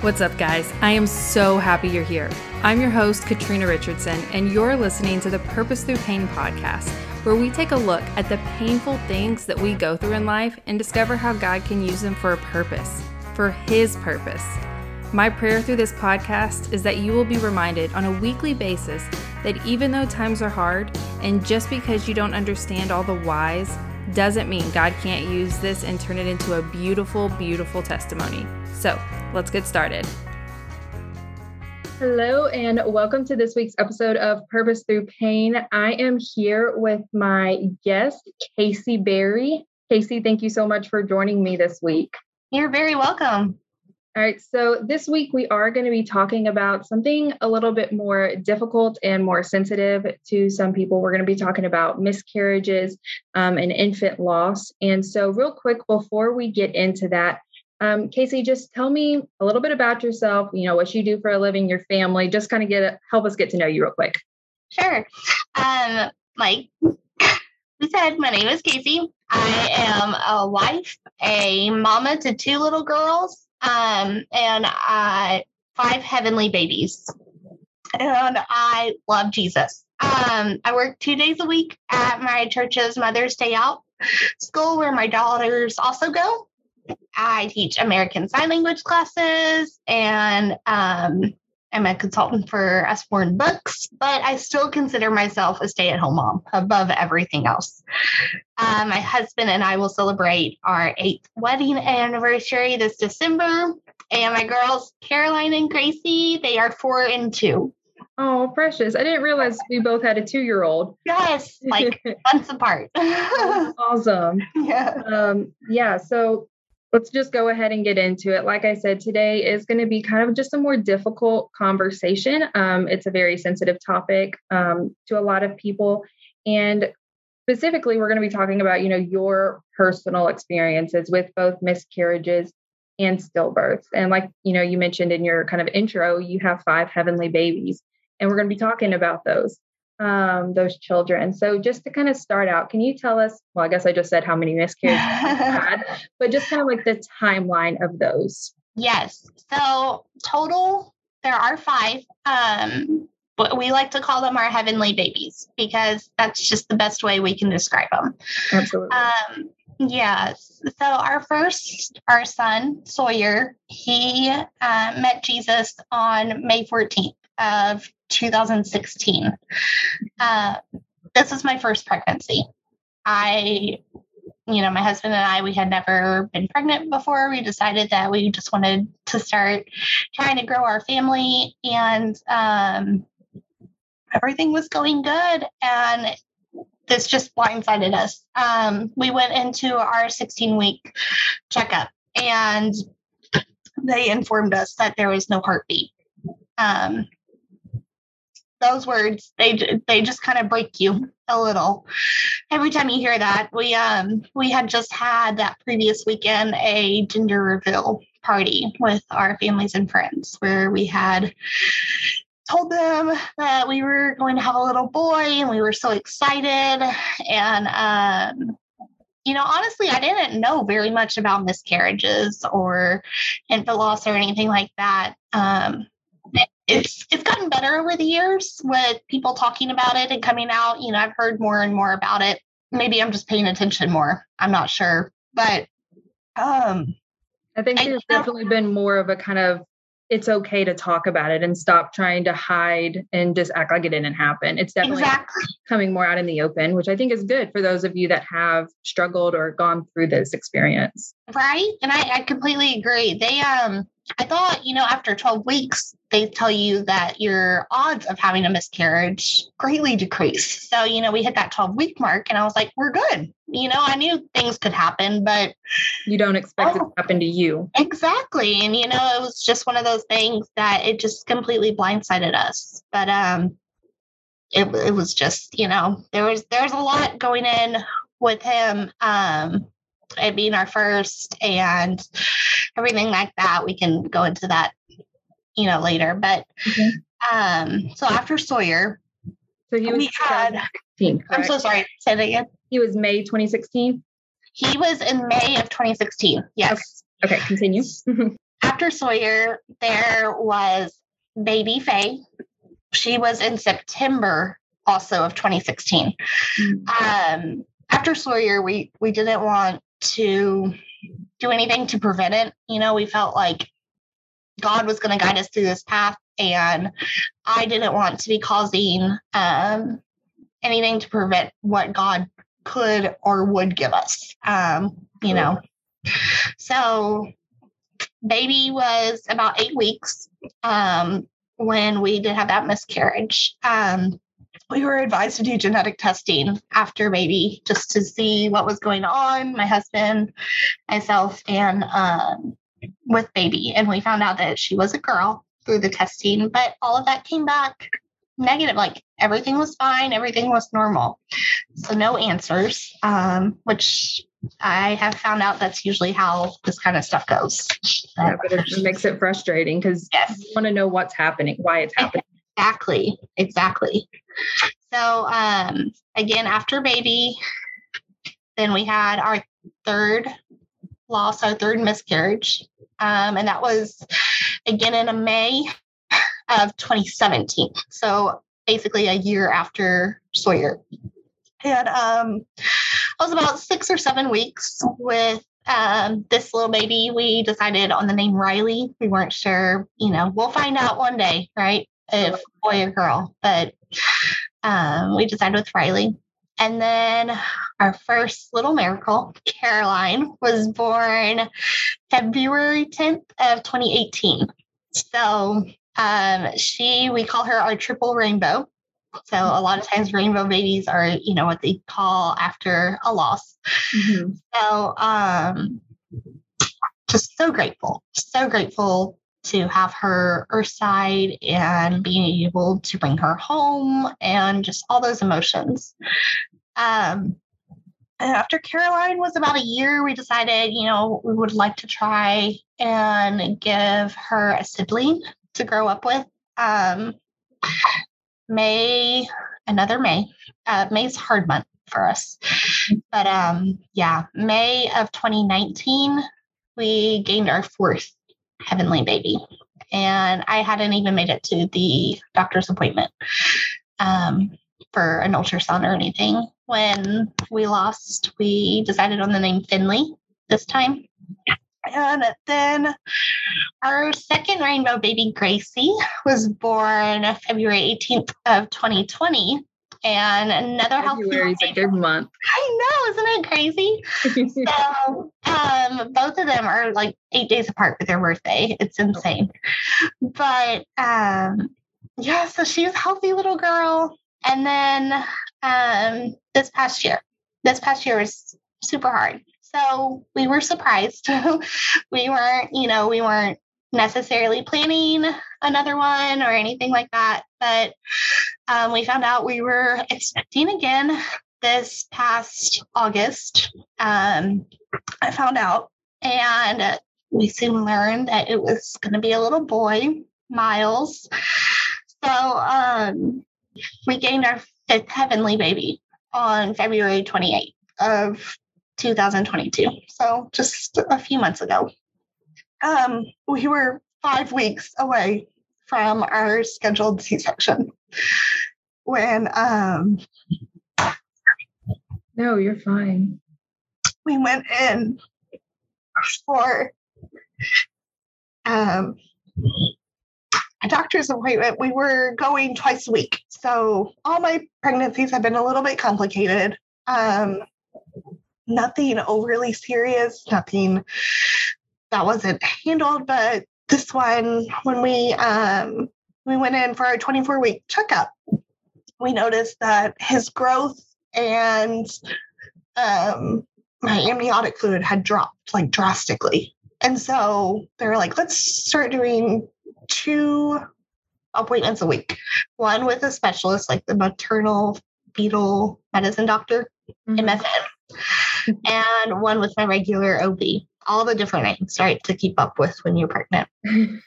What's up, guys? I am so happy you're here. I'm your host, Katrina Richardson, and you're listening to the Purpose Through Pain podcast, where we take a look at the painful things that we go through in life and discover how God can use them for a purpose, for His purpose. My prayer through this podcast is that you will be reminded on a weekly basis that even though times are hard, and just because you don't understand all the whys, doesn't mean God can't use this and turn it into a beautiful, beautiful testimony. So let's get started. Hello, and welcome to this week's episode of Purpose Through Pain. I am here with my guest, Casey Berry. Casey, thank you so much for joining me this week. You're very welcome. All right, so this week we are going to be talking about something a little bit more difficult and more sensitive to some people. We're going to be talking about miscarriages um, and infant loss. And so, real quick, before we get into that, um, Casey, just tell me a little bit about yourself, you know, what you do for a living, your family, just kind of get help us get to know you real quick. Sure. Um, like we said, my name is Casey. I am a wife, a mama to two little girls, um, and uh, five heavenly babies. And I love Jesus. Um, I work two days a week at my church's Mother's Day Out school where my daughters also go. I teach American Sign Language classes and um, I'm a consultant for Usborne Books, but I still consider myself a stay at home mom above everything else. Uh, my husband and I will celebrate our eighth wedding anniversary this December. And my girls, Caroline and Gracie, they are four and two. Oh, precious. I didn't realize we both had a two year old. Yes, like months apart. awesome. Yeah. Um, yeah. So let's just go ahead and get into it. Like I said, today is going to be kind of just a more difficult conversation. Um, it's a very sensitive topic um, to a lot of people. And specifically, we're going to be talking about, you know, your personal experiences with both miscarriages and stillbirths. And like, you know, you mentioned in your kind of intro, you have five heavenly babies. And we're going to be talking about those um, those children. So just to kind of start out, can you tell us? Well, I guess I just said how many miscarriages had, but just kind of like the timeline of those. Yes. So total, there are five. Um, but we like to call them our heavenly babies because that's just the best way we can describe them. Absolutely. Um, yes. So our first, our son Sawyer, he uh, met Jesus on May 14th of 2016. Uh, this was my first pregnancy. I, you know, my husband and I, we had never been pregnant before. We decided that we just wanted to start trying to grow our family, and um, everything was going good. And this just blindsided us. Um, we went into our 16 week checkup, and they informed us that there was no heartbeat. Um, those words they they just kind of break you a little every time you hear that we um we had just had that previous weekend a gender reveal party with our families and friends where we had told them that we were going to have a little boy and we were so excited and um you know, honestly, I didn't know very much about miscarriages or infant loss or anything like that. Um, it's it's gotten better over the years with people talking about it and coming out. You know, I've heard more and more about it. Maybe I'm just paying attention more. I'm not sure, but um, I think there's I, definitely been more of a kind of it's okay to talk about it and stop trying to hide and just act like it didn't happen. It's definitely exactly. coming more out in the open, which I think is good for those of you that have struggled or gone through this experience. Right. And I, I completely agree. They um I thought, you know, after 12 weeks, they tell you that your odds of having a miscarriage greatly decrease. So, you know, we hit that 12 week mark and I was like, we're good. You know, I knew things could happen, but you don't expect oh, it to happen to you. Exactly. And, you know, it was just one of those things that it just completely blindsided us. But, um, it, it was just, you know, there was, there was a lot going in with him. Um, it being our first and everything like that. We can go into that, you know, later. But mm-hmm. um, so after Sawyer, so he was we had. I'm so sorry. Say that again. He was May 2016. He was in May of 2016. Yes. Okay, okay continue. after Sawyer, there was baby Faye. She was in September also of 2016. Mm-hmm. Um, after Sawyer, we we didn't want to do anything to prevent it. You know, we felt like God was going to guide us through this path, and I didn't want to be causing um, anything to prevent what God could or would give us. Um, you know, so baby was about eight weeks um, when we did have that miscarriage. Um, we were advised to do genetic testing after baby just to see what was going on. My husband, myself, and um, with baby. And we found out that she was a girl through the testing, but all of that came back negative. Like everything was fine, everything was normal. So no answers, um, which I have found out that's usually how this kind of stuff goes. Yeah, but it makes it frustrating because yes. you want to know what's happening, why it's happening. Exactly. Exactly. So um again, after baby, then we had our third loss, our third miscarriage. Um, and that was again in a May of 2017. So basically a year after Sawyer. And um, I was about six or seven weeks with um, this little baby. We decided on the name Riley. We weren't sure, you know, we'll find out one day, right? If boy or girl. But um, we decided with Riley. And then our first little miracle, Caroline, was born February 10th of 2018. So um, she, we call her our triple rainbow. So a lot of times rainbow babies are, you know, what they call after a loss. Mm-hmm. So um, just so grateful, so grateful to have her earthside and being able to bring her home and just all those emotions. Um, after Caroline was about a year, we decided, you know, we would like to try and give her a sibling to grow up with. Um, May, another May. Uh, May's hard month for us. But um, yeah, May of 2019, we gained our fourth heavenly baby. And I hadn't even made it to the doctor's appointment um, for an ultrasound or anything. When we lost, we decided on the name Finley this time. And then our second rainbow baby, Gracie, was born February 18th of 2020. And another February is a good month. I know, isn't it crazy? so um, both of them are like eight days apart with their birthday. It's insane. But um, yeah, so she's a healthy little girl. And then um, this past year, this past year was super hard. So we were surprised. we weren't, you know, we weren't necessarily planning another one or anything like that. But um, we found out we were expecting again this past August. Um, I found out, and we soon learned that it was going to be a little boy, Miles. So um, we gained our fifth heavenly baby on February 28th of 2022. So just a few months ago. Um, we were five weeks away from our scheduled C-section when um no you're fine. we went in for um a doctor's appointment. We were going twice a week so all my pregnancies have been a little bit complicated. Um nothing overly serious nothing that wasn't handled but this one, when we um, we went in for our 24 week checkup, we noticed that his growth and um, my amniotic fluid had dropped like drastically. And so they were like, let's start doing two appointments a week one with a specialist, like the maternal fetal medicine doctor, mm-hmm. MFM, and one with my regular OB all the different names, right, to keep up with when you're pregnant.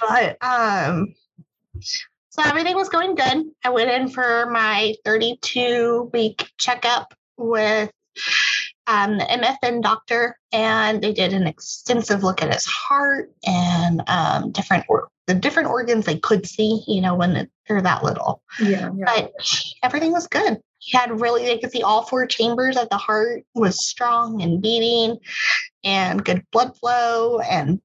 but um, so everything was going good. I went in for my 32 week checkup with um, the MFM doctor, and they did an extensive look at his heart and um, different or- the different organs they could see. You know, when they're that little. Yeah, yeah. But everything was good. He had really they could see all four chambers of the heart was strong and beating, and good blood flow and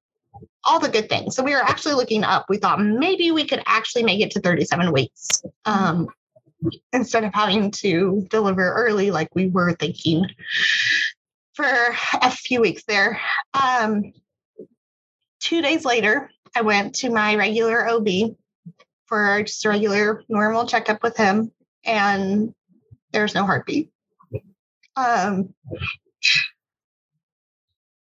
all the good things. So we were actually looking up. We thought maybe we could actually make it to 37 weeks. Um, instead of having to deliver early like we were thinking for a few weeks there. Um, two days later, I went to my regular OB for just a regular normal checkup with him, and there's no heartbeat. Um,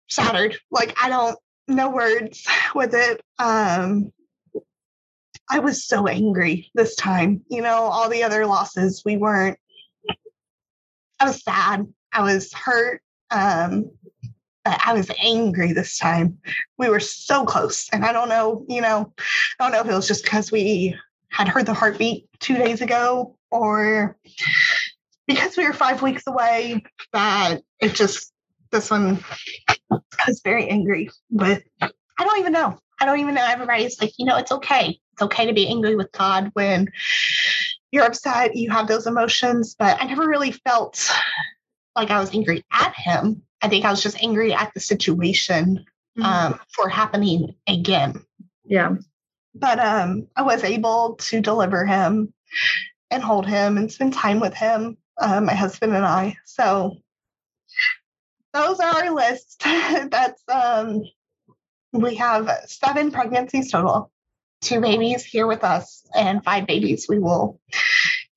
shattered. Like I don't know words with it. Um, I was so angry this time. You know, all the other losses, we weren't. I was sad. I was hurt. Um, but I was angry this time. We were so close. And I don't know, you know, I don't know if it was just because we had heard the heartbeat two days ago or because we were five weeks away that it just, this one, I was very angry. But I don't even know. I don't even know. Everybody's like, you know, it's okay. It's okay to be angry with God when you're upset, you have those emotions. But I never really felt like I was angry at him. I think I was just angry at the situation mm-hmm. um, for happening again. Yeah. But um, I was able to deliver him and hold him and spend time with him, uh, my husband and I. So those are our list. That's um, we have seven pregnancies total, two babies here with us, and five babies we will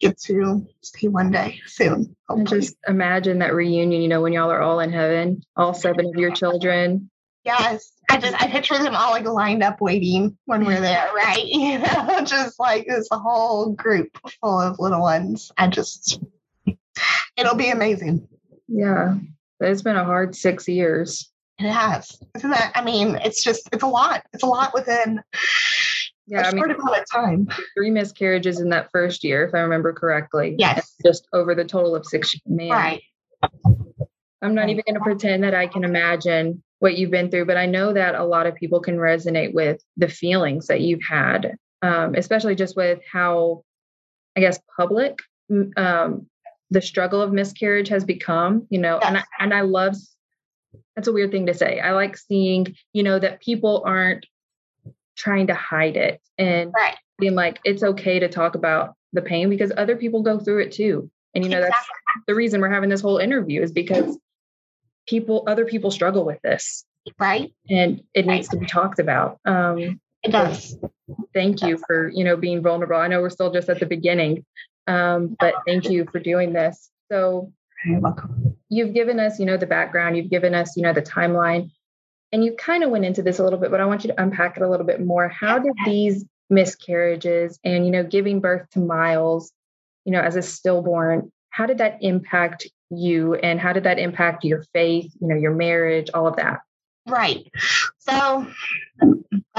get to see one day soon. Just imagine that reunion, you know, when y'all are all in heaven, all seven of your children. Yes. I just I picture them all like lined up waiting when we're there, right? You know, just like this whole group full of little ones. I just it'll be amazing. Yeah. It's been a hard six years. It has. Isn't that? I mean, it's just, it's a lot. It's a lot within yeah, a I mean, amount of time. Three miscarriages in that first year, if I remember correctly. Yes. Just over the total of six. Man. Right. I'm not even going to pretend that I can imagine what you've been through, but I know that a lot of people can resonate with the feelings that you've had, um, especially just with how, I guess, public um, the struggle of miscarriage has become. You know, yes. and I, and I love that's a weird thing to say. I like seeing, you know, that people aren't trying to hide it and right. being like, it's okay to talk about the pain because other people go through it too. And, you know, exactly. that's the reason we're having this whole interview is because people, other people struggle with this. Right. And it right. needs to be talked about. Um, it does. Thank you for, you know, being vulnerable. I know we're still just at the beginning, um, but thank you for doing this. So you're welcome. You've given us, you know, the background, you've given us, you know, the timeline, and you kind of went into this a little bit, but I want you to unpack it a little bit more. How did these miscarriages and, you know, giving birth to Miles, you know, as a stillborn, how did that impact you and how did that impact your faith, you know, your marriage, all of that? Right. So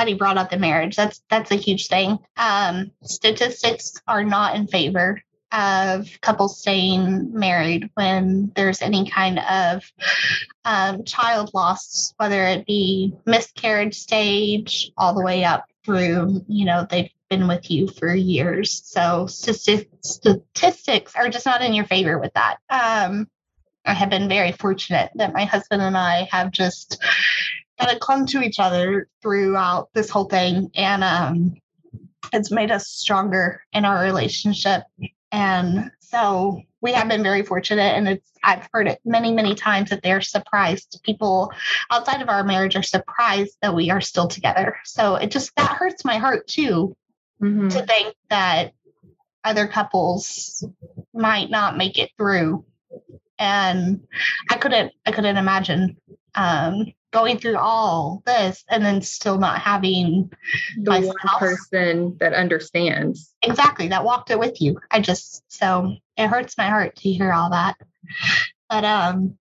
you brought up the marriage. That's that's a huge thing. Um, statistics are not in favor of couples staying married when there's any kind of um, child loss, whether it be miscarriage stage all the way up through, you know, they've been with you for years. So statistics are just not in your favor with that. Um, I have been very fortunate that my husband and I have just kind of clung to each other throughout this whole thing. And um, it's made us stronger in our relationship and so we have been very fortunate and it's I've heard it many, many times that they're surprised. People outside of our marriage are surprised that we are still together. So it just that hurts my heart too mm-hmm. to think that other couples might not make it through. And I couldn't I couldn't imagine um going through all this and then still not having the one person that understands. Exactly that walked it with you. I just so it hurts my heart to hear all that. But um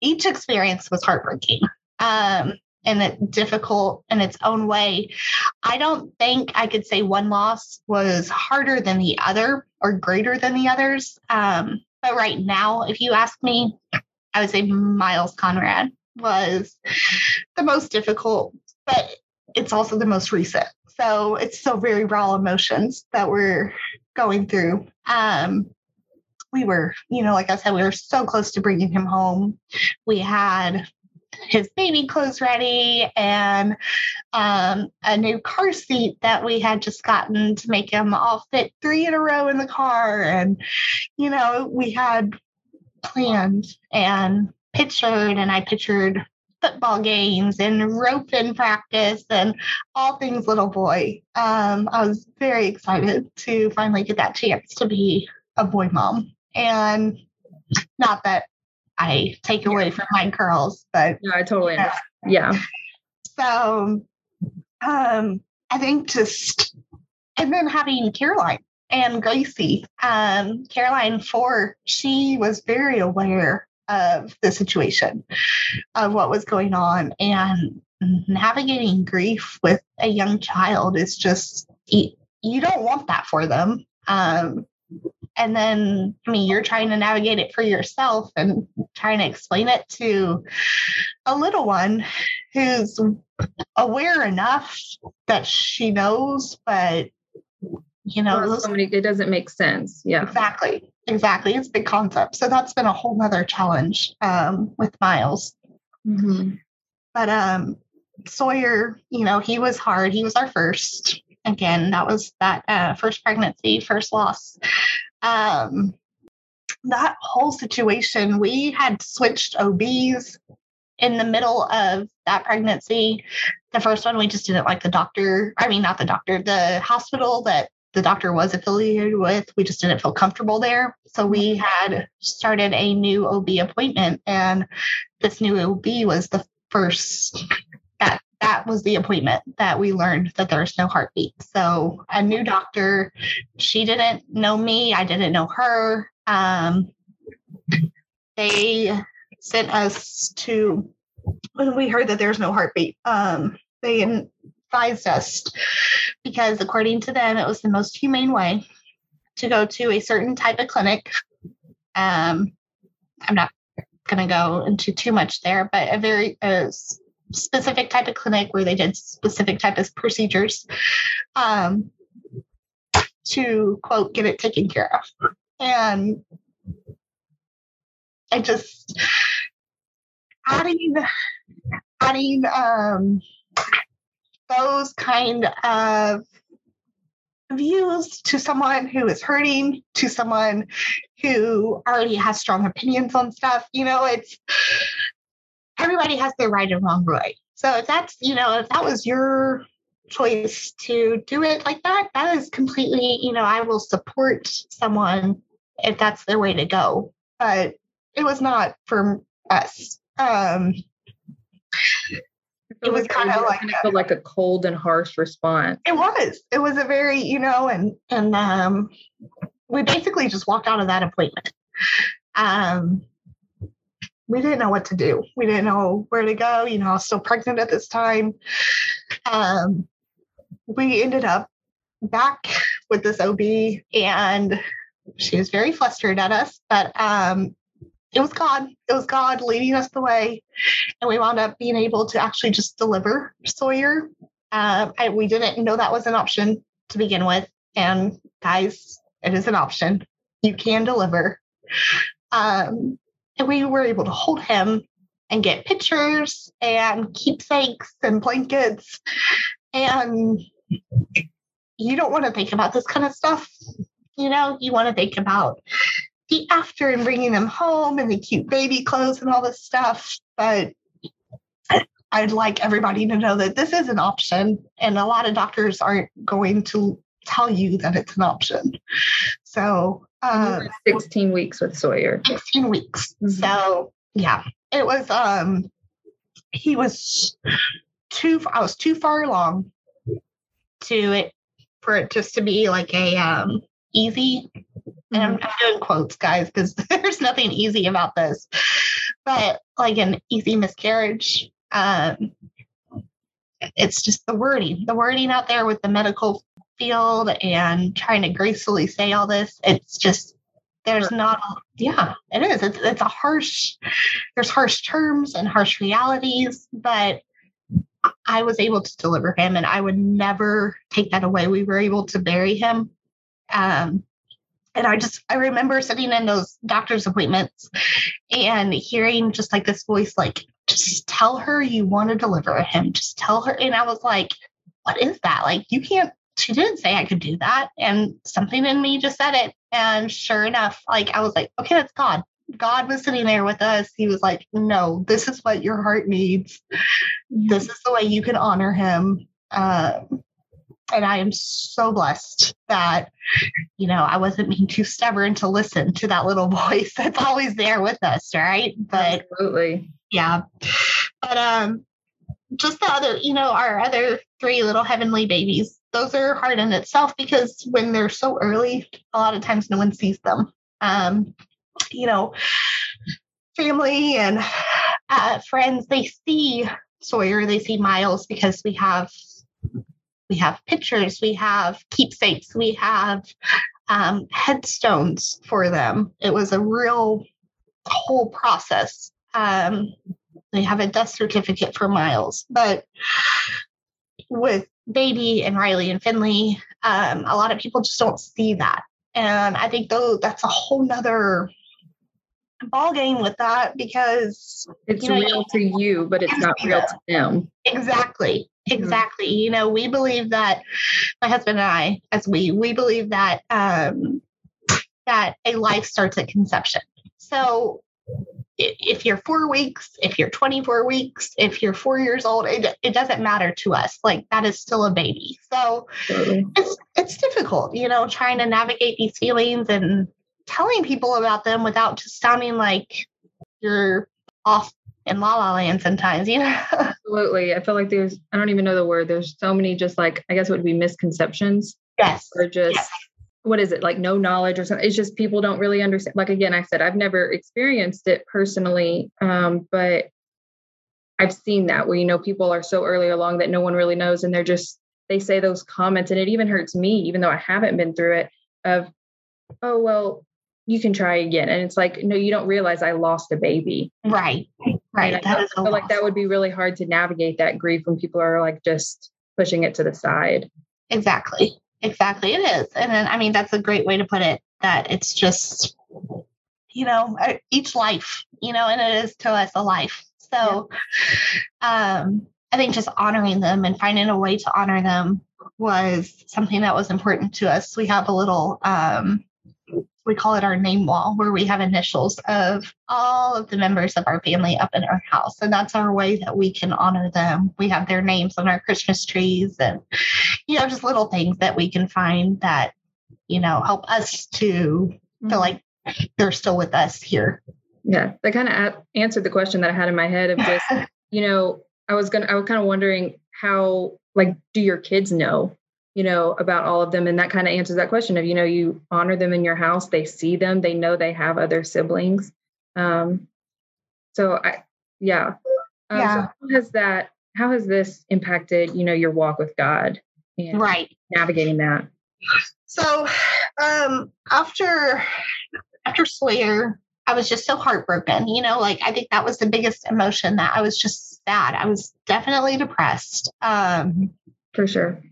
each experience was heartbreaking um and it difficult in its own way. I don't think i could say one loss was harder than the other or greater than the others um But right now, if you ask me, I would say Miles Conrad was the most difficult, but it's also the most recent. So it's still very raw emotions that we're going through. Um, we were, you know, like I said, we were so close to bringing him home. We had his baby clothes ready and um, a new car seat that we had just gotten to make him all fit three in a row in the car. And, you know, we had planned and pictured, and I pictured football games and rope roping practice and all things little boy. Um, I was very excited to finally get that chance to be a boy mom. And not that I take away from my girls, but no, I totally yeah. yeah. So um I think just and then having Caroline and Gracie, um, Caroline Four, she was very aware of the situation of what was going on and navigating grief with a young child is just you, you don't want that for them um, and then i mean you're trying to navigate it for yourself and trying to explain it to a little one who's aware enough that she knows but you know somebody, it doesn't make sense yeah. Exactly exactly it's a big concept. So that's been a whole nother challenge um, with miles. Mm-hmm. but um sawyer you know he was hard he was our first. Again that was that uh, first pregnancy first loss. Um that whole situation we had switched obs in the middle of that pregnancy the first one we just didn't like the doctor i mean not the doctor the hospital that the doctor was affiliated with. We just didn't feel comfortable there. So we had started a new OB appointment, and this new OB was the first that that was the appointment that we learned that there's no heartbeat. So a new doctor, she didn't know me, I didn't know her. Um, they sent us to when we heard that there's no heartbeat. Um, they advised us because, according to them, it was the most humane way to go to a certain type of clinic. Um, I'm not going to go into too much there, but a very specific type of clinic where they did specific type of procedures um, to quote get it taken care of. And I just adding adding um, those kind of views to someone who is hurting, to someone who already has strong opinions on stuff. You know, it's everybody has their right and wrong right. So if that's, you know, if that was your choice to do it like that, that is completely, you know, I will support someone if that's their way to go. But it was not for us. Um, it was kind of like a, like a cold and harsh response. It was. It was a very, you know, and and um, we basically just walked out of that appointment. Um, we didn't know what to do. We didn't know where to go. You know, I was still pregnant at this time. Um, we ended up back with this OB, and she was very flustered at us, but um, it was God. It was God leading us the way. And we wound up being able to actually just deliver Sawyer. Uh, I, we didn't know that was an option to begin with. And guys, it is an option. You can deliver. Um, and we were able to hold him and get pictures and keepsakes and blankets. And you don't want to think about this kind of stuff. You know, you want to think about the after and bringing them home and the cute baby clothes and all this stuff. But I'd like everybody to know that this is an option, and a lot of doctors aren't going to tell you that it's an option. So, uh, 16 weeks with Sawyer. 16 weeks. Mm-hmm. So, yeah, it was, um, he was too, I was too far along to it for it just to be like a, um, easy and I'm, I'm doing quotes, guys, because there's nothing easy about this. But like an easy miscarriage, um, it's just the wording, the wording out there with the medical field and trying to gracefully say all this. It's just There's not, yeah, it is. It's, it's a harsh, there's harsh terms and harsh realities, but I was able to deliver him and I would never take that away. We were able to bury him. Um, and I just, I remember sitting in those doctor's appointments and hearing just like this voice, like, just tell her you want to deliver him. Just tell her. And I was like, what is that? Like, you can't, she didn't say I could do that. And something in me just said it. And sure enough, like, I was like, okay, that's God. God was sitting there with us. He was like, no, this is what your heart needs. This is the way you can honor him. Um, and I am so blessed that, you know, I wasn't being too stubborn to listen to that little voice that's always there with us, right? But absolutely. Yeah. But um just the other, you know, our other three little heavenly babies, those are hard in itself because when they're so early, a lot of times no one sees them. Um, you know, family and uh, friends, they see Sawyer, they see Miles because we have we have pictures, we have keepsakes, we have um, headstones for them. It was a real whole process. Um, they have a death certificate for Miles, but with Baby and Riley and Finley, um, a lot of people just don't see that. And I think though that's a whole nother ball game with that because it's you know, real to you, but it's not real to them. Exactly. Mm-hmm. Exactly. Mm-hmm. You know, we believe that my husband and I, as we, we believe that um, that a life starts at conception. So if you're four weeks, if you're 24 weeks, if you're four years old, it, it doesn't matter to us. Like that is still a baby. So mm-hmm. it's it's difficult, you know, trying to navigate these feelings and telling people about them without just sounding like you're off in la la land sometimes, you know? Absolutely. I feel like there's, I don't even know the word. There's so many just like, I guess it would be misconceptions. Yes. Or just, yes. what is it, like no knowledge or something? It's just people don't really understand. Like, again, I said, I've never experienced it personally, um, but I've seen that where, you know, people are so early along that no one really knows. And they're just, they say those comments and it even hurts me, even though I haven't been through it of, oh, well, you can try again. And it's like, no, you don't realize I lost a baby. Right. Right. And I feel like that would be really hard to navigate that grief when people are like just pushing it to the side. Exactly. Exactly. It is. And then, I mean, that's a great way to put it that it's just, you know, uh, each life, you know, and it is to us a life. So, yeah. um, I think just honoring them and finding a way to honor them was something that was important to us. We have a little um, we call it our name wall where we have initials of all of the members of our family up in our house. And that's our way that we can honor them. We have their names on our christmas trees and you know just little things that we can find that you know help us to feel mm-hmm. like they're still with us here. Yeah that kind of answered the question that i had in my head of just you know i was gonna i was kind of wondering how like do your kids know you know, about all of them. And that kind of answers that question of, you know, you honor them in your house, they see them, they know they have other siblings. Um, so I, yeah. Um, yeah. So how has that, how has this impacted, you know, your walk with God and right. navigating that? So, um, after, after Sawyer, I was just so heartbroken, you know, like I think that was the biggest emotion that I was just sad. I was definitely depressed. Um, for sure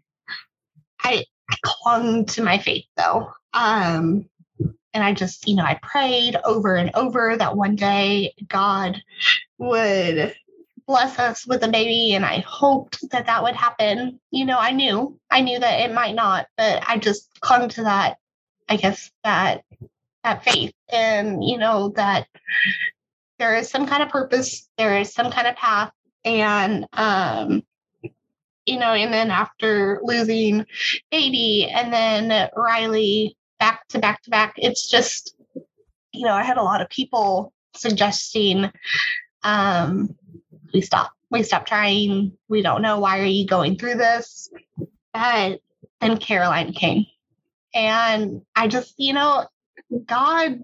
I, I clung to my faith though. Um, and I just, you know, I prayed over and over that one day God would bless us with a baby. And I hoped that that would happen. You know, I knew, I knew that it might not, but I just clung to that, I guess, that, that faith and, you know, that there is some kind of purpose, there is some kind of path. And, um, you know, and then after losing baby and then Riley back to back to back, it's just, you know, I had a lot of people suggesting um, we stop, we stop trying. We don't know why are you going through this. But then Caroline came. And I just, you know, God,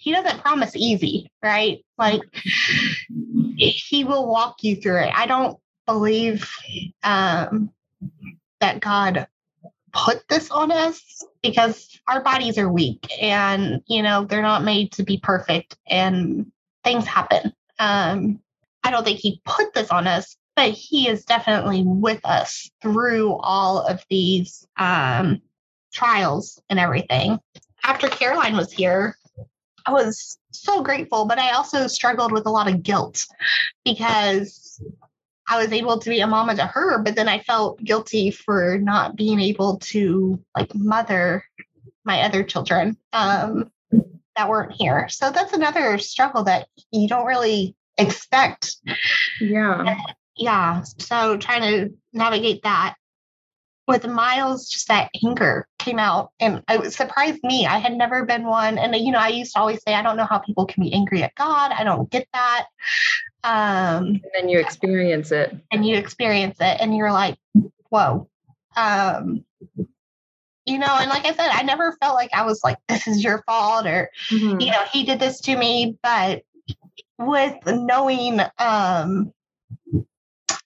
He doesn't promise easy, right? Like He will walk you through it. I don't believe um, that God put this on us because our bodies are weak and you know they're not made to be perfect and things happen. Um i don't think he put this on us but he is definitely with us through all of these um trials and everything. After caroline was here i was so grateful but i also struggled with a lot of guilt because I was able to be a mama to her, but then I felt guilty for not being able to like mother my other children um, that weren't here. So that's another struggle that you don't really expect. Yeah. Yeah. So trying to navigate that with Miles, just that anger came out and it surprised me. I had never been one. And, you know, I used to always say, I don't know how people can be angry at God. I don't get that. Um, and then you experience it. And you experience it and you're like, whoa. Um, you know, and like I said, I never felt like I was like, this is your fault or, mm-hmm. you know, he did this to me. But with knowing, um,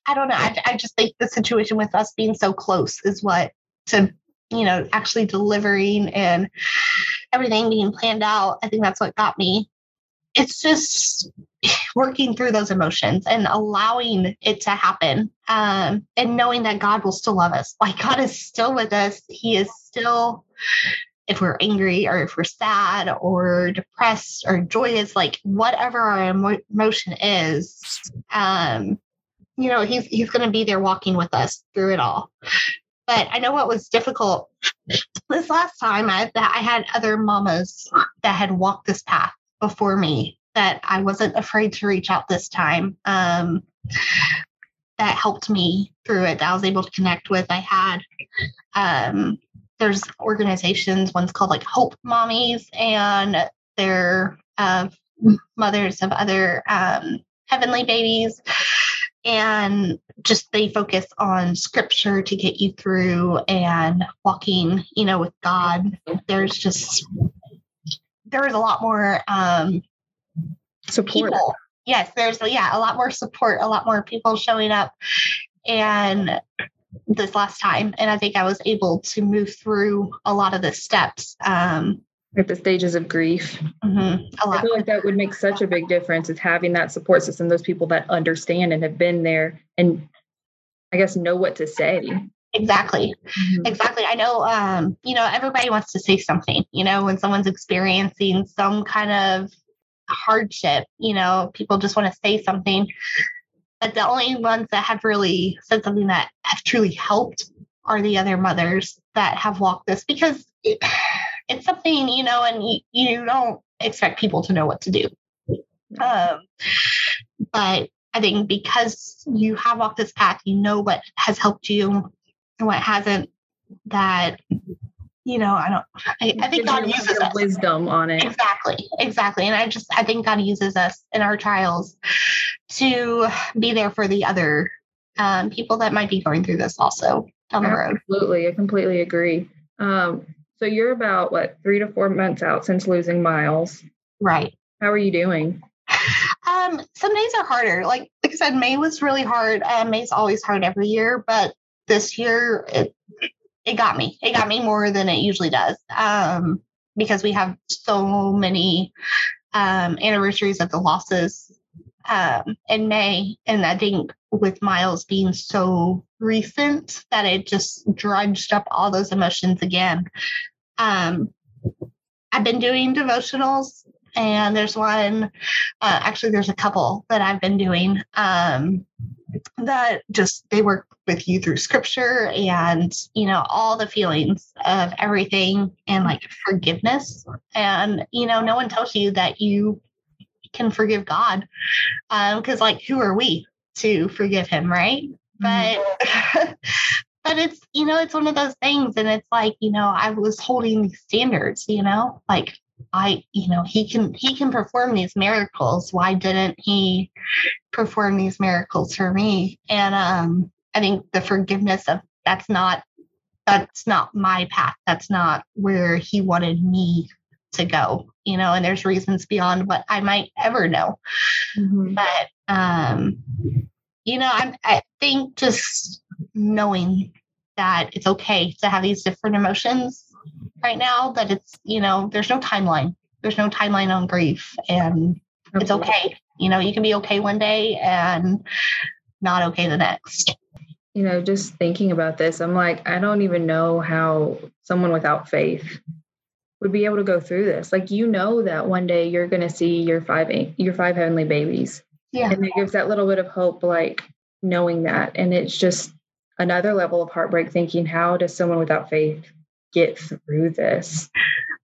I don't know, I, I just think the situation with us being so close is what to, you know, actually delivering and everything being planned out. I think that's what got me. It's just working through those emotions and allowing it to happen um, and knowing that God will still love us. Like God is still with us. He is still, if we're angry or if we're sad or depressed or joyous, like whatever our emo- emotion is, um, you know, he's he's going to be there walking with us through it all. But I know what was difficult this last time I, that I had other mamas that had walked this path before me that I wasn't afraid to reach out this time. Um, that helped me through it. That I was able to connect with. I had um, there's organizations. One's called like Hope Mommies, and they're uh, mothers of other um, heavenly babies. And just they focus on scripture to get you through and walking, you know, with God. There's just there is a lot more um, support. People. Yes, there's yeah a lot more support, a lot more people showing up, and this last time, and I think I was able to move through a lot of the steps. Um, at the stages of grief. Mm-hmm, I feel like that would make such a big difference is having that support system, those people that understand and have been there and I guess know what to say. Exactly. Mm-hmm. Exactly. I know, um, you know, everybody wants to say something, you know, when someone's experiencing some kind of hardship. You know, people just want to say something. But the only ones that have really said something that have truly helped are the other mothers that have walked this because it, it's something, you know, and you, you don't expect people to know what to do. Um, but I think because you have walked this path, you know what has helped you and what hasn't, that you know, I don't, I, I think God uses us. wisdom on it. Exactly. Exactly. And I just, I think God uses us in our trials to be there for the other um, people that might be going through this also down the road. Absolutely. I completely agree. Um, so you're about what, three to four months out since losing Miles. Right. How are you doing? Um, some days are harder. Like, like I said, May was really hard. Uh, May's always hard every year, but this year it it got me. It got me more than it usually does. Um, because we have so many um, anniversaries of the losses um, in May. And I think with Miles being so recent that it just drudged up all those emotions again. Um, I've been doing devotionals, and there's one, uh, actually, there's a couple that I've been doing um, that just they work with you through scripture and you know all the feelings of everything and like forgiveness and you know no one tells you that you can forgive god because um, like who are we to forgive him right but mm-hmm. but it's you know it's one of those things and it's like you know i was holding these standards you know like I, you know, he can he can perform these miracles. Why didn't he perform these miracles for me? And um, I think the forgiveness of that's not that's not my path. That's not where he wanted me to go. You know, and there's reasons beyond what I might ever know. Mm-hmm. But um, you know, I I think just knowing that it's okay to have these different emotions right now, that it's, you know, there's no timeline. There's no timeline on grief and it's okay. You know, you can be okay one day and not okay the next. You know, just thinking about this, I'm like, I don't even know how someone without faith would be able to go through this. Like you know that one day you're going to see your five your five heavenly babies. Yeah. And it gives that little bit of hope like knowing that and it's just another level of heartbreak thinking how does someone without faith get through this?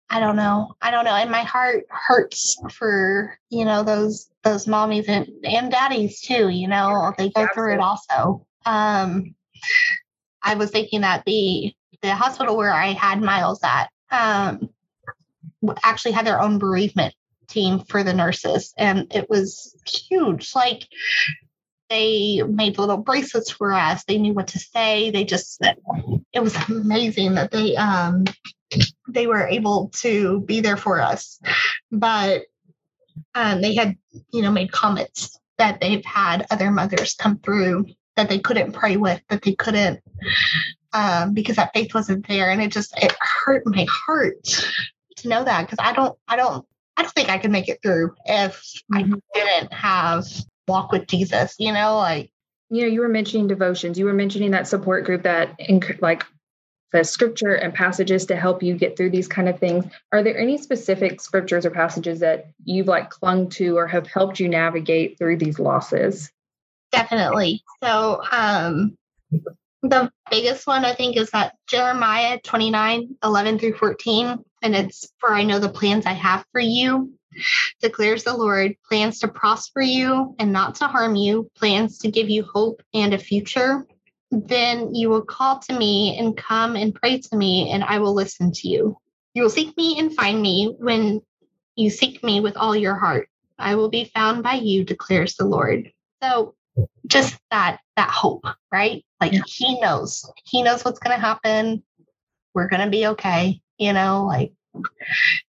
I don't know. I don't know. And my heart hurts for, you know, those those mommies and, and daddies too, you know, they go through it also. Um I was thinking that the the hospital where I had Miles at, um, actually had their own bereavement team for the nurses and it was huge. Like they made little bracelets for us. They knew what to say. They just it was amazing that they um they were able to be there for us. But um they had you know made comments that they've had other mothers come through that they couldn't pray with that they couldn't um, because that faith wasn't there. And it just it hurt my heart to know that because I don't I don't I don't think I could make it through if mm-hmm. I didn't have walk with Jesus, you know, like you know, you were mentioning devotions. You were mentioning that support group that like the scripture and passages to help you get through these kind of things. Are there any specific scriptures or passages that you've like clung to or have helped you navigate through these losses? Definitely. So, um the biggest one I think is that Jeremiah 29, 11 through 14. And it's for I know the plans I have for you, declares the Lord, plans to prosper you and not to harm you, plans to give you hope and a future. Then you will call to me and come and pray to me, and I will listen to you. You will seek me and find me when you seek me with all your heart. I will be found by you, declares the Lord. So just that that hope, right? Like yeah. he knows. He knows what's going to happen. We're going to be okay, you know, like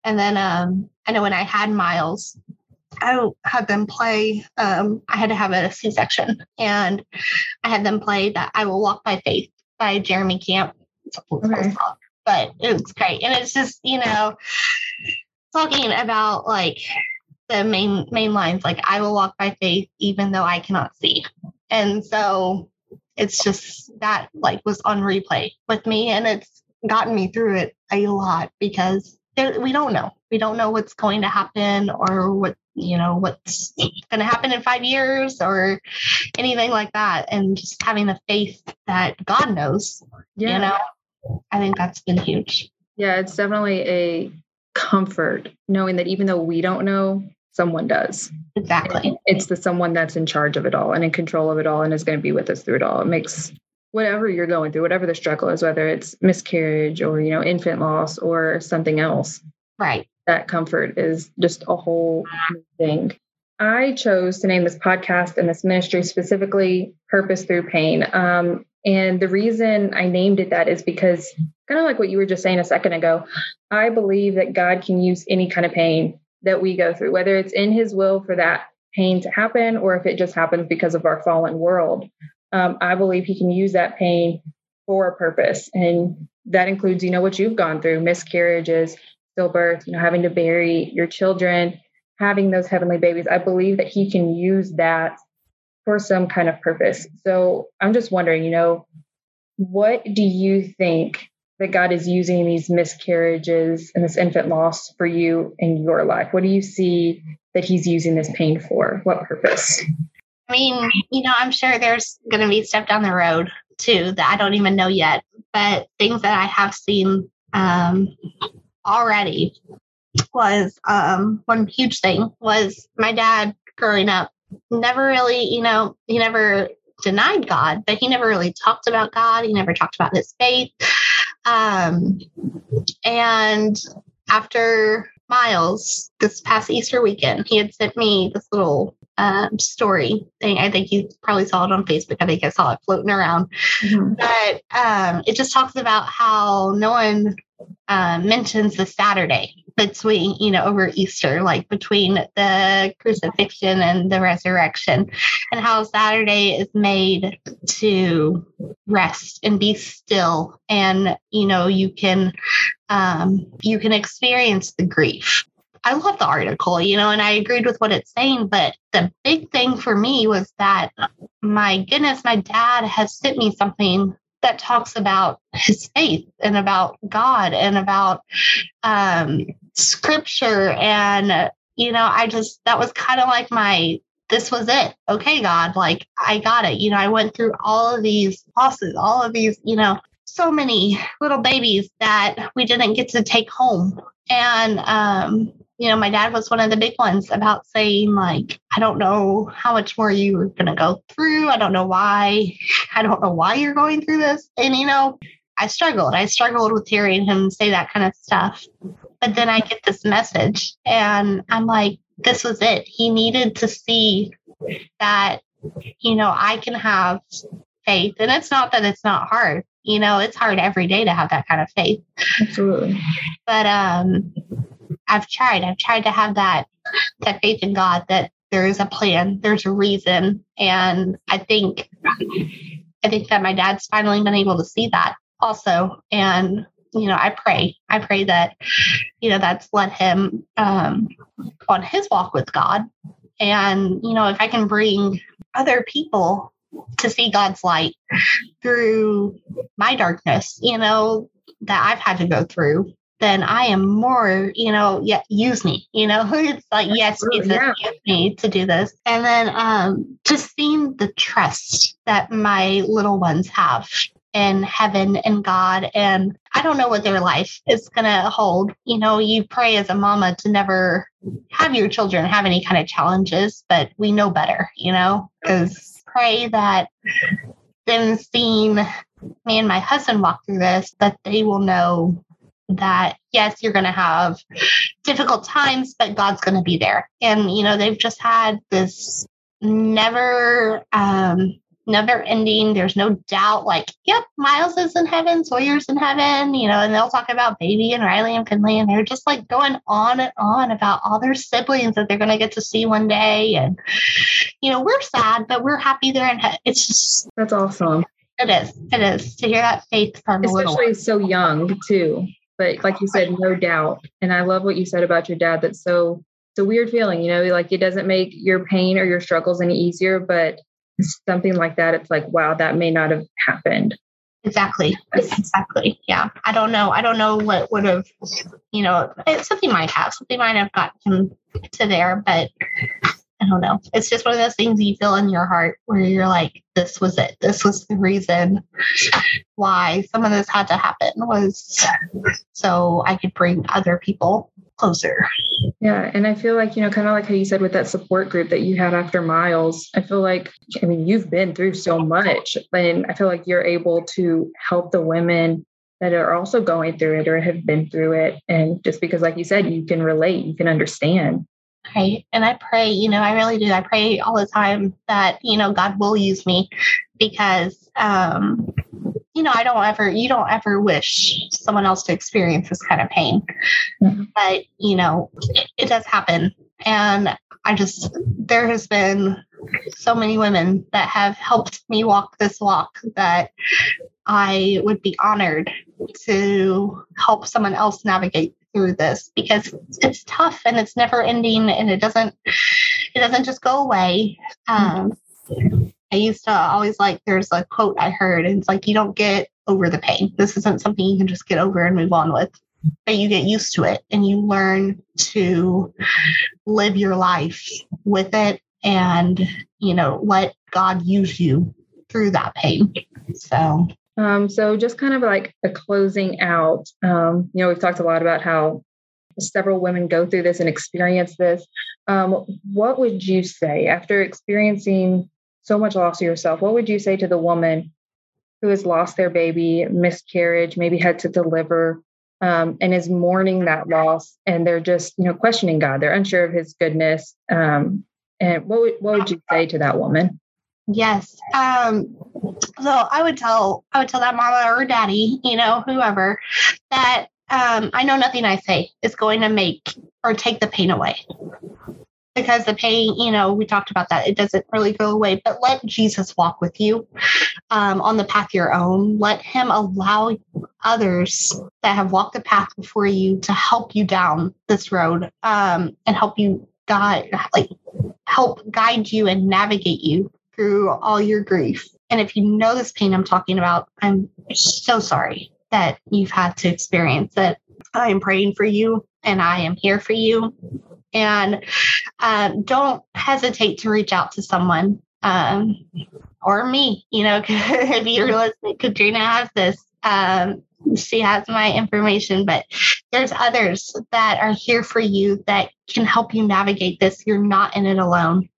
and then um I know when I had Miles, I had them play um I had to have a C-section and I had them play that I will walk by faith by Jeremy Camp. Okay. But it was great. And it's just, you know, talking about like the main main lines like i will walk by faith even though i cannot see and so it's just that like was on replay with me and it's gotten me through it a lot because we don't know we don't know what's going to happen or what you know what's going to happen in five years or anything like that and just having the faith that god knows yeah. you know i think that's been huge yeah it's definitely a comfort knowing that even though we don't know, someone does. Exactly. It's the someone that's in charge of it all and in control of it all and is going to be with us through it all. It makes whatever you're going through, whatever the struggle is, whether it's miscarriage or, you know, infant loss or something else. Right. That comfort is just a whole thing. I chose to name this podcast and this ministry specifically Purpose Through Pain. Um, and the reason I named it that is because, kind of like what you were just saying a second ago, I believe that God can use any kind of pain that we go through, whether it's in His will for that pain to happen or if it just happens because of our fallen world. Um, I believe He can use that pain for a purpose. And that includes, you know, what you've gone through miscarriages, stillbirth, you know, having to bury your children, having those heavenly babies. I believe that He can use that for some kind of purpose. So I'm just wondering, you know, what do you think that God is using these miscarriages and this infant loss for you in your life? What do you see that He's using this pain for? What purpose? I mean, you know, I'm sure there's going to be stuff down the road too that I don't even know yet, but things that I have seen um, already was um, one huge thing was my dad growing up never really, you know, he never denied God, but he never really talked about God. He never talked about his faith. Um, and after Miles, this past Easter weekend, he had sent me this little um, story thing. I think you probably saw it on Facebook. I think I saw it floating around. Mm-hmm. But um, it just talks about how no one uh, mentions the Saturday between, you know, over Easter, like between the crucifixion and the resurrection, and how Saturday is made to rest and be still. And, you know, you can um, you can experience the grief. I love the article, you know, and I agreed with what it's saying. But the big thing for me was that my goodness, my dad has sent me something that talks about his faith and about God and about um, scripture. And, you know, I just, that was kind of like my, this was it. Okay, God, like I got it. You know, I went through all of these losses, all of these, you know, so many little babies that we didn't get to take home. And, um, you know, my dad was one of the big ones about saying, like, I don't know how much more you are going to go through. I don't know why. I don't know why you're going through this. And, you know, I struggled. I struggled with hearing him say that kind of stuff. But then I get this message and I'm like, this was it. He needed to see that, you know, I can have faith. And it's not that it's not hard. You know, it's hard every day to have that kind of faith. Absolutely. But um I've tried. I've tried to have that that faith in God that there is a plan, there's a reason. And I think I think that my dad's finally been able to see that also. And, you know, I pray. I pray that, you know, that's led him um on his walk with God. And, you know, if I can bring other people to see God's light through my darkness, you know, that I've had to go through, then I am more, you know, yeah, use me, you know, it's like, yes, Jesus, yeah. use me to do this. And then um, just seeing the trust that my little ones have in heaven and God. And I don't know what their life is going to hold. You know, you pray as a mama to never have your children have any kind of challenges, but we know better, you know, because pray that them seeing me and my husband walk through this, that they will know that yes, you're going to have difficult times, but God's going to be there. And, you know, they've just had this never, um, never ending. There's no doubt, like, yep, Miles is in heaven, Sawyer's in heaven, you know, and they'll talk about baby and Riley and Finley, and they're just like going on and on about all their siblings that they're going to get to see one day. And, you know, we're sad, but we're happy they're in heaven. It's just, that's awesome. It is. It is to hear that faith from especially so young too but like you said, no doubt. And I love what you said about your dad. That's so it's a weird feeling, you know, like it doesn't make your pain or your struggles any easier, but something like that, it's like, wow, that may not have happened. Exactly. Exactly. Yeah. I don't know. I don't know what would have, you know, something might have, something might have gotten him to there, but I don't know. It's just one of those things you feel in your heart where you're like, this was it. This was the reason why some of this had to happen was so I could bring other people closer. Yeah. And I feel like, you know, kind of like how you said with that support group that you had after Miles, I feel like, I mean, you've been through so much. And I feel like you're able to help the women that are also going through it or have been through it. And just because, like you said, you can relate, you can understand. Right. And I pray, you know, I really do. I pray all the time that, you know, God will use me because, um, you know, I don't ever, you don't ever wish someone else to experience this kind of pain. Mm-hmm. But, you know, it, it does happen. And I just, there has been so many women that have helped me walk this walk that I would be honored to help someone else navigate through this because it's tough and it's never ending and it doesn't it doesn't just go away. Um, i used to always like there's a quote i heard and it's like you don't get over the pain. This isn't something you can just get over and move on with but you get used to it and you learn to live your life with it and you know let god use you through that pain. So um, so just kind of like a closing out, um, you know, we've talked a lot about how several women go through this and experience this. Um, what would you say after experiencing so much loss yourself? What would you say to the woman who has lost their baby, miscarriage, maybe had to deliver, um, and is mourning that loss, and they're just you know questioning God, they're unsure of His goodness. Um, and what would, what would you say to that woman? Yes. Um, so I would tell I would tell that mama or daddy, you know, whoever, that um, I know nothing I say is going to make or take the pain away because the pain, you know, we talked about that. It doesn't really go away, but let Jesus walk with you um, on the path your own. Let him allow others that have walked the path before you to help you down this road um, and help you guide, like help guide you and navigate you through all your grief. And if you know this pain I'm talking about, I'm so sorry that you've had to experience it. I am praying for you and I am here for you. And um, don't hesitate to reach out to someone um, or me. You know, if you're listening, Katrina has this. Um, she has my information, but there's others that are here for you that can help you navigate this. You're not in it alone.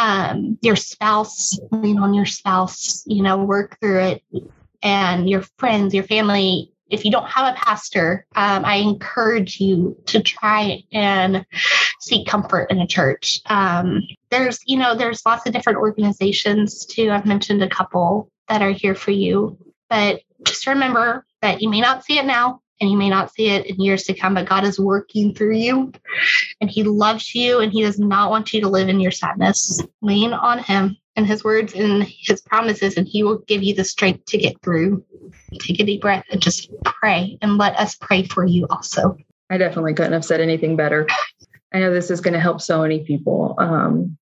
Um, your spouse, lean on your spouse, you know, work through it. And your friends, your family, if you don't have a pastor, um, I encourage you to try and seek comfort in a church. Um, there's, you know, there's lots of different organizations too. I've mentioned a couple that are here for you, but just remember that you may not see it now and you may not see it in years to come, but God is working through you and He loves you and He does not want you to live in your sadness. Lean on Him and His words and His promises, and He will give you the strength to get through take a deep breath and just pray and let us pray for you also. I definitely couldn't have said anything better. I know this is going to help so many people. Um,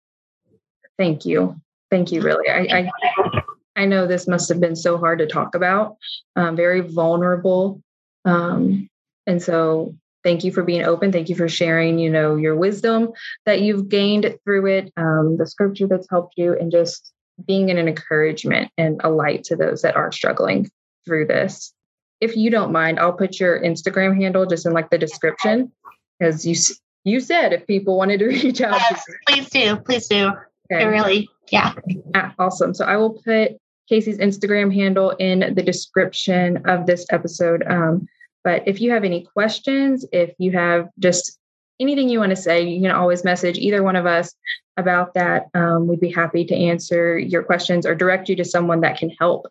thank you. Thank you, really. I, I, I, know this must have been so hard to talk about, um, very vulnerable. Um, and so thank you for being open. Thank you for sharing, you know, your wisdom that you've gained through it, um, the scripture that's helped you, and just being an encouragement and a light to those that are struggling through this. If you don't mind, I'll put your Instagram handle just in like the description because you you said if people wanted to reach out. Yes, please do. Please do. Okay. really, yeah. Ah, awesome. So I will put Casey's Instagram handle in the description of this episode. Um, but if you have any questions, if you have just anything you want to say, you can always message either one of us about that. Um, we'd be happy to answer your questions or direct you to someone that can help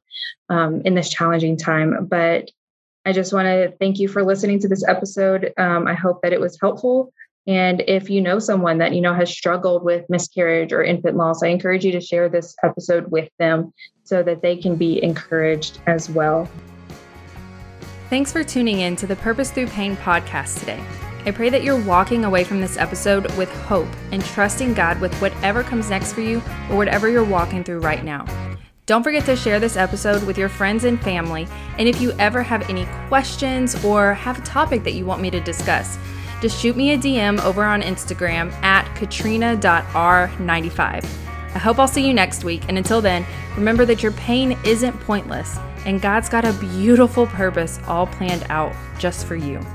um, in this challenging time. But I just want to thank you for listening to this episode. Um, I hope that it was helpful. And if you know someone that you know has struggled with miscarriage or infant loss, I encourage you to share this episode with them so that they can be encouraged as well. Thanks for tuning in to the Purpose Through Pain podcast today. I pray that you're walking away from this episode with hope and trusting God with whatever comes next for you or whatever you're walking through right now. Don't forget to share this episode with your friends and family. And if you ever have any questions or have a topic that you want me to discuss, just shoot me a DM over on Instagram at katrina.r95. I hope I'll see you next week. And until then, remember that your pain isn't pointless, and God's got a beautiful purpose all planned out just for you.